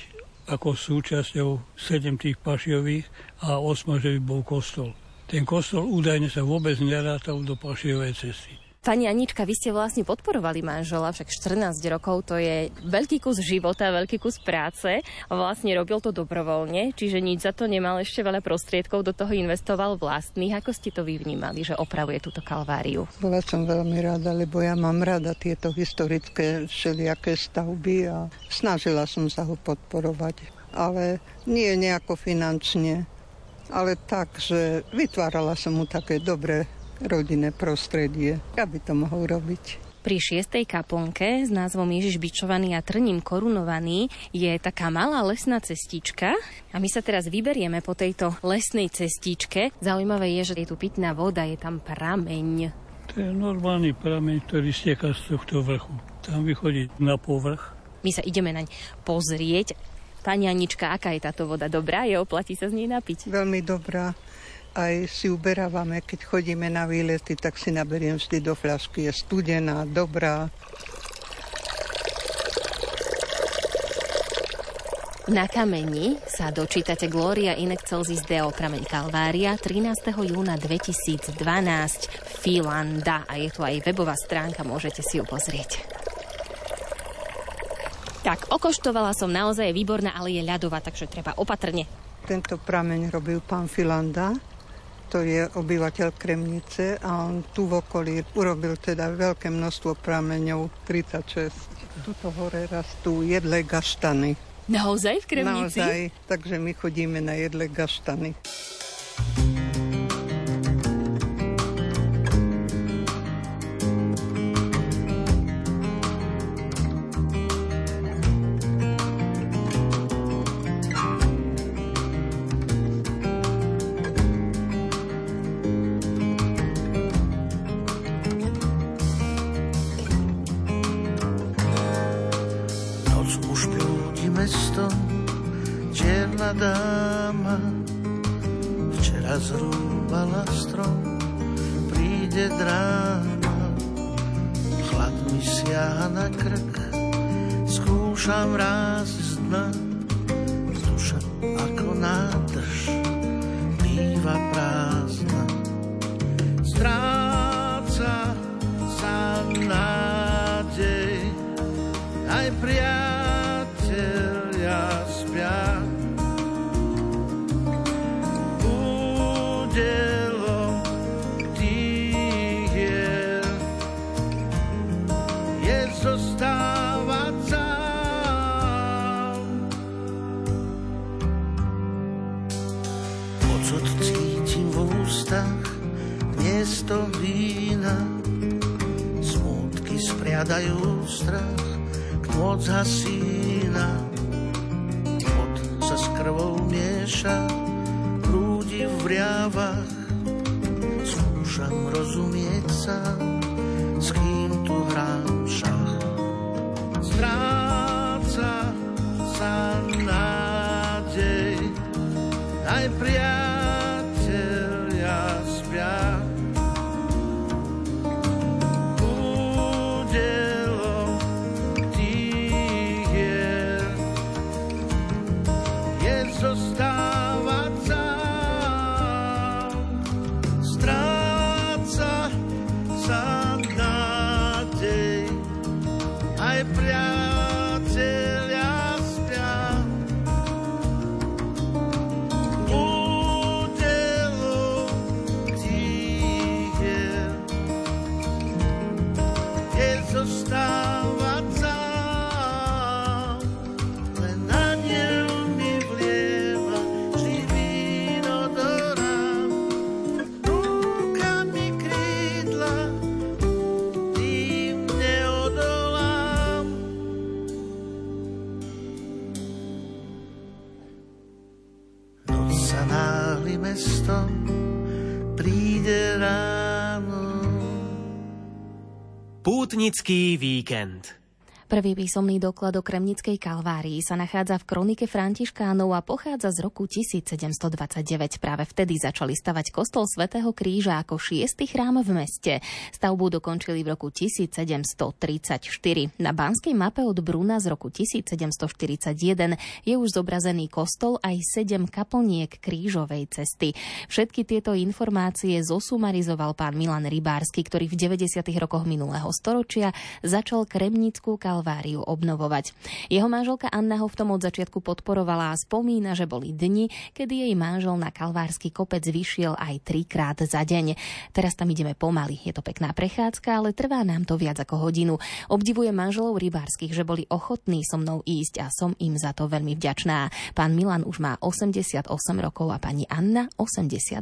ako súčasťou sedem tých pašiových a osma, že by bol kostol. Ten kostol údajne sa vôbec nerátal do pašiovej cesty. Pani Anička, vy ste vlastne podporovali manžela, však 14 rokov to je veľký kus života, veľký kus práce vlastne robil to dobrovoľne, čiže nič za to nemal ešte veľa prostriedkov, do toho investoval vlastných. Ako ste to vy vnímali, že opravuje túto kalváriu? Bola som veľmi rada, lebo ja mám rada tieto historické všelijaké stavby a snažila som sa ho podporovať. Ale nie nejako finančne, ale tak, že vytvárala som mu také dobré rodinné prostredie, aby to mohol robiť. Pri šiestej kaponke s názvom Ježiš bičovaný a trním korunovaný je taká malá lesná cestička a my sa teraz vyberieme po tejto lesnej cestičke. Zaujímavé je, že je tu pitná voda, je tam prameň. To je normálny prameň, ktorý stieka z tohto vrchu. Tam vychodí na povrch. My sa ideme naň pozrieť. Pani Anička, aká je táto voda? Dobrá? Je oplatí sa z nej napiť? Veľmi dobrá aj si uberávame, keď chodíme na výlety, tak si naberiem vždy do fľašky. Je studená, dobrá. Na kameni sa dočítate Gloria in excelsis Deo prameň Kalvária 13. júna 2012 Filanda a je tu aj webová stránka, môžete si ju pozrieť. Tak, okoštovala som, naozaj je výborná, ale je ľadová, takže treba opatrne. Tento prameň robil pán Filanda to je obyvateľ Kremnice a on tu v okolí urobil teda veľké množstvo prameňov, 36. Tuto hore rastú jedle gaštany. Naozaj v Kremnici? Naozaj, takže my chodíme na jedle gaštany. miesto vína. Smutky spriadajú strach, moc hasína. Pot sa s krvou mieša, prúdi v riavach. Skúšam rozumieť sa, s kým tu hrám šach. Stráca sa nádej, aj. Pútnický víkend. Prvý písomný doklad o Kremnickej kalvárii sa nachádza v kronike Františkánov a pochádza z roku 1729. Práve vtedy začali stavať kostol svätého Kríža ako šiestý chrám v meste. Stavbu dokončili v roku 1734. Na banskej mape od Bruna z roku 1741 je už zobrazený kostol aj sedem kaplniek krížovej cesty. Všetky tieto informácie zosumarizoval pán Milan Rybársky, ktorý v 90. rokoch minulého storočia začal Kremnickú kalváriu obnovovať. Jeho manželka Anna ho v tom od začiatku podporovala a spomína, že boli dni, kedy jej manžel na kalvársky kopec vyšiel aj trikrát za deň. Teraz tam ideme pomaly, je to pekná prechádzka, ale trvá nám to viac ako hodinu. Obdivujem manželov rybárskych, že boli ochotní so mnou ísť a som im za to veľmi vďačná. Pán Milan už má 88 rokov a pani Anna 82.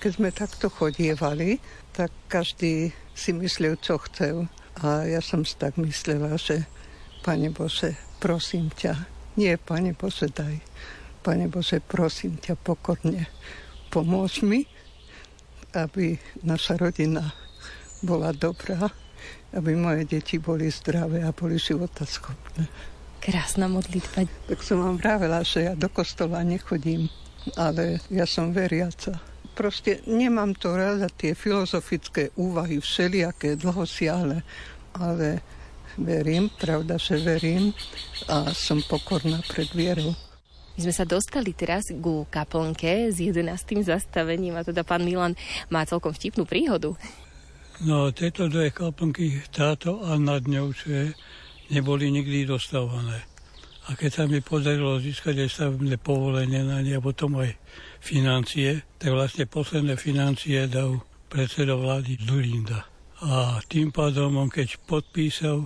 Keď sme takto chodievali, tak každý si myslel, čo chcel. A ja som si tak myslela, že Pane Bože, prosím ťa, nie Pane Bože, daj. Pane Bože, prosím ťa pokorne, pomôž mi, aby naša rodina bola dobrá, aby moje deti boli zdravé a boli životaschopné. Krásna modlitba. Tak som vám vravela, že ja do kostola nechodím, ale ja som veriaca. Proste nemám to rada, tie filozofické úvahy všelijaké dlhosiahle, ale verím, pravda, že verím a som pokorná pred vierou. My sme sa dostali teraz ku kaplnke s 11. zastavením a teda pán Milan má celkom vtipnú príhodu. No tieto dve kaplnky, táto a nad ňou, čo je, neboli nikdy dostávané. A keď sa mi podarilo získať aj stavebné povolenie na ne a potom aj financie, tak vlastne posledné financie dal predseda vlády Zurinda. A tým pádom on keď podpísal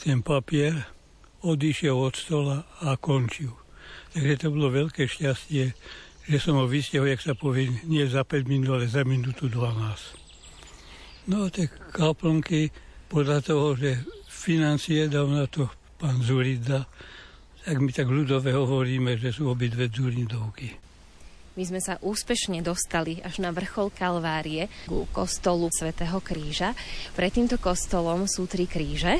ten papier, odišiel od stola a končil. Takže to bolo veľké šťastie, že som ho vystihol, jak sa povie, nie za 5 minút, ale za minútu 12. No tie kaplnky, podľa toho, že financie dal na to pán Zurida, tak my tak ľudové hovoríme, že sú obidve Zurindovky. My sme sa úspešne dostali až na vrchol Kalvárie ku kostolu svätého Kríža. Pred týmto kostolom sú tri kríže.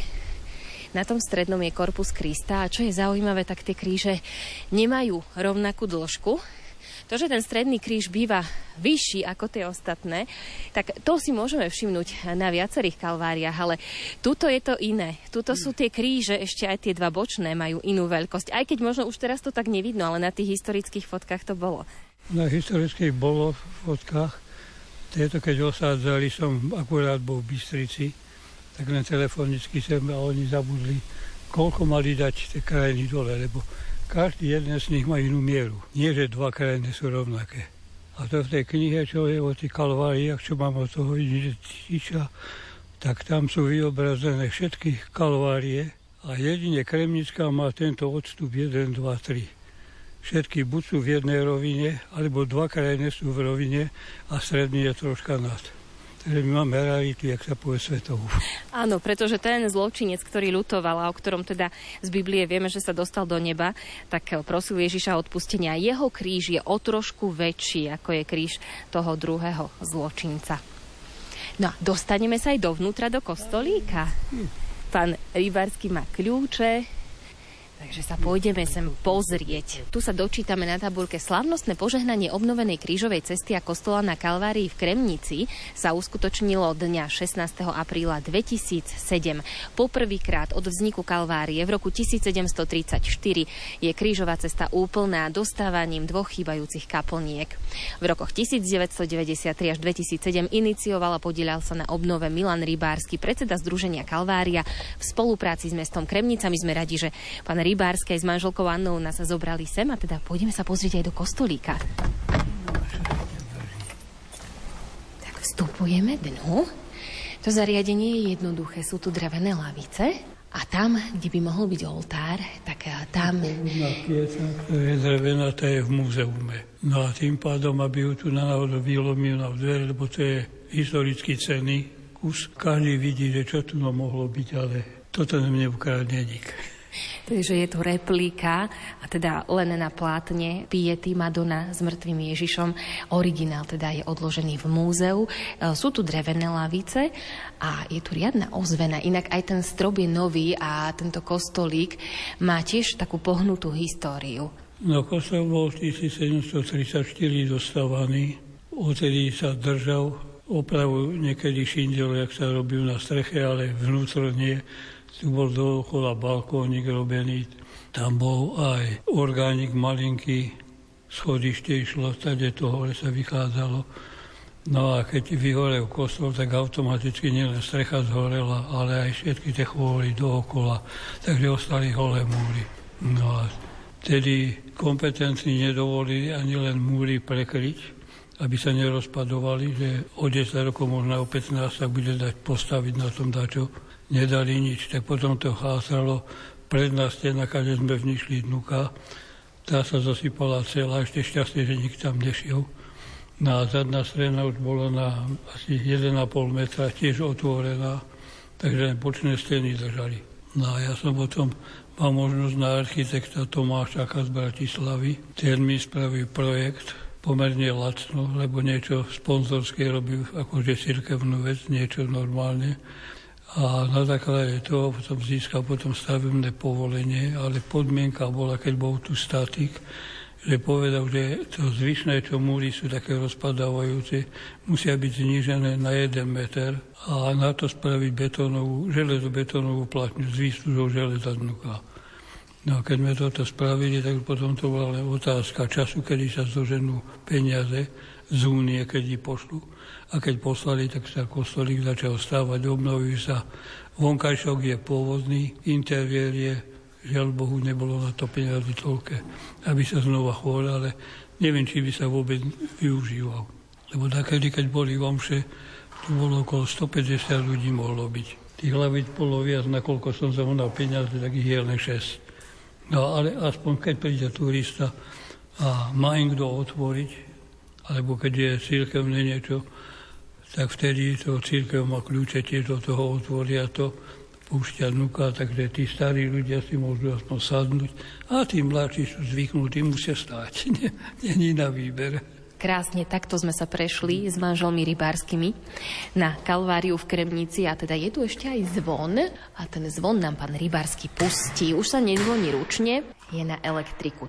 Na tom strednom je korpus Krista a čo je zaujímavé, tak tie kríže nemajú rovnakú dĺžku. To, že ten stredný kríž býva vyšší ako tie ostatné, tak to si môžeme všimnúť na viacerých kalváriách, ale tuto je to iné. Tuto sú tie kríže, ešte aj tie dva bočné majú inú veľkosť. Aj keď možno už teraz to tak nevidno, ale na tých historických fotkách to bolo. Na historických bolo v fotkách. Tieto, keď osádzali, som akurát bol v Bystrici, tak len telefonicky sem a oni zabudli, koľko mali dať tie krajiny dole, lebo každý jeden z nich má inú mieru. Nie, že dva krajiny sú rovnaké. A to v tej knihe, čo je o tých kalváriách, čo mám od toho Iničiča, tak tam sú vyobrazené všetky kalvárie a jedine Kremnická má tento odstup 1, 2, 3 všetky buď sú v jednej rovine, alebo dva krajiny sú v rovine a stredný je troška nad. Takže my máme realitu, jak sa povie svetovú. Áno, pretože ten zločinec, ktorý lutoval a o ktorom teda z Biblie vieme, že sa dostal do neba, tak prosil Ježiša odpustenia. Jeho kríž je o trošku väčší, ako je kríž toho druhého zločinca. No a dostaneme sa aj dovnútra do kostolíka. Pán Rybársky má kľúče, Takže sa pôjdeme sem pozrieť. Tu sa dočítame na tabulke slavnostné požehnanie obnovenej krížovej cesty a kostola na Kalvárii v Kremnici sa uskutočnilo dňa 16. apríla 2007. Poprvýkrát od vzniku Kalvárie v roku 1734 je krížová cesta úplná dostávaním dvoch chýbajúcich kaplniek. V rokoch 1993 až 2007 inicioval a podielal sa na obnove Milan Rybársky, predseda Združenia Kalvária v spolupráci s mestom Kremnica. My sme radi, že pán Rybárskej s manželkou Annou nás zobrali sem a teda pôjdeme sa pozrieť aj do kostolíka. Tak vstupujeme dnu. To zariadenie je jednoduché. Sú tu drevené lavice a tam, kde by mohol byť oltár, tak eh, tam... je drevená, tá je v múzeume. No a tým pádom, aby ju tu na náhodou vylomil na dvere, lebo to je historicky cenný kus. Každý vidí, že čo tu no mohlo byť, ale toto nám neukradne nik. Takže je to replika a teda len na plátne Piety Madonna s mŕtvým Ježišom. Originál teda je odložený v múzeu. E, sú tu drevené lavice a je tu riadna ozvena. Inak aj ten strop je nový a tento kostolík má tiež takú pohnutú históriu. No kostol bol v 1734 dostávaný. Odtedy sa držal opravu niekedy šindel, jak sa robil na streche, ale vnútorne tu bol dookola balkónik robený, tam bol aj orgánik malinký, schodište išlo, tady to hore sa vychádzalo. No a keď vyhorel kostol, tak automaticky nielen strecha zhorela, ale aj všetky tie chvôry dookola, takže ostali holé múry. No a tedy kompetentní nedovolili ani len múry prekryť, aby sa nerozpadovali, že o 10 rokov, možno o 15 sa bude dať postaviť na tom dačo nedali nič, tak potom to chásalo. Predná stena, kde sme vnišli dnuka, tá sa zasypala celá, ešte šťastie, že nik tam nešiel. No zadná strana už bola na asi 1,5 metra, tiež otvorená, takže bočné steny držali. No a ja som potom mal možnosť na architekta Tomáša z Bratislavy. Ten mi spravil projekt, pomerne lacno, lebo niečo sponzorské robil, akože cirkevnú vec, niečo normálne a na základe toho potom získal potom stavebné povolenie, ale podmienka bola, keď bol tu statik, že povedal, že to zvyšné, čo múry sú také rozpadávajúce, musia byť znížené na 1 meter a na to spraviť betónovú, železobetónovú platňu s výslužou železa dnuka. No a keď sme toto spravili, tak potom to bola len otázka času, kedy sa zoženú peniaze z únie, keď ich pošlu a keď poslali, tak sa kostolík začal stávať, obnovil sa. Vonkajšok je pôvodný, interiér je, žiaľ Bohu, nebolo na to peniazy toľké, aby sa znova chvôl, ale neviem, či by sa vôbec využíval. Lebo takedy, keď boli omše, tu bolo okolo 150 ľudí mohlo byť. Tých hlavíc bolo viac, nakoľko som zamonal peniaze, tak ich je len 6. No ale aspoň keď príde turista a má im kto otvoriť, alebo keď je církevné niečo, tak vtedy to církev má kľúče, tiež do toho otvoria to, púšťa vnúka, takže tí starí ľudia si môžu aspoň sadnúť a tí mladší sú zvyknutí, musia stáť. Není na výber. Krásne, takto sme sa prešli s manželmi rybárskymi na Kalváriu v Kremnici a teda je tu ešte aj zvon a ten zvon nám pán rybársky pustí. Už sa nezvoní ručne, je na elektriku.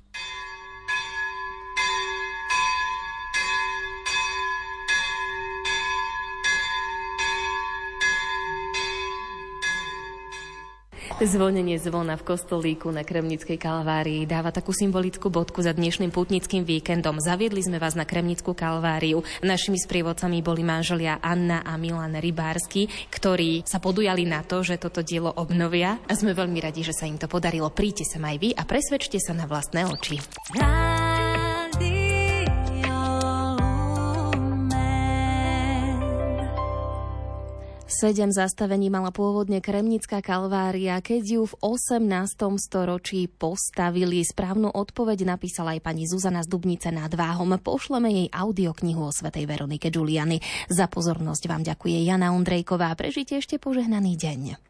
Zvonenie zvona v kostolíku na Kremnickej kalvárii dáva takú symbolickú bodku za dnešným putnickým víkendom. Zaviedli sme vás na Kremnickú kalváriu. Našimi sprievodcami boli manželia Anna a Milan Rybársky, ktorí sa podujali na to, že toto dielo obnovia a sme veľmi radi, že sa im to podarilo. Príďte sa aj vy a presvedčte sa na vlastné oči. Sedem zastavení mala pôvodne Kremnická kalvária, keď ju v 18. storočí postavili. Správnu odpoveď napísala aj pani Zuzana z Dubnice nad Váhom. Pošleme jej audioknihu o svetej Veronike Giuliani. Za pozornosť vám ďakuje Jana Ondrejková. Prežite ešte požehnaný deň.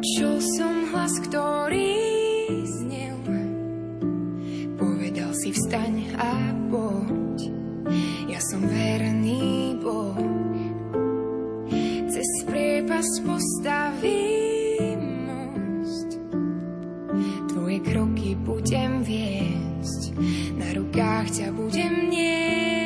Počul som hlas, ktorý znel. Povedal si vstaň a poď. Ja som verný Boh. Cez priepas postavím most. Tvoje kroky budem viesť. Na rukách ťa budem nieť.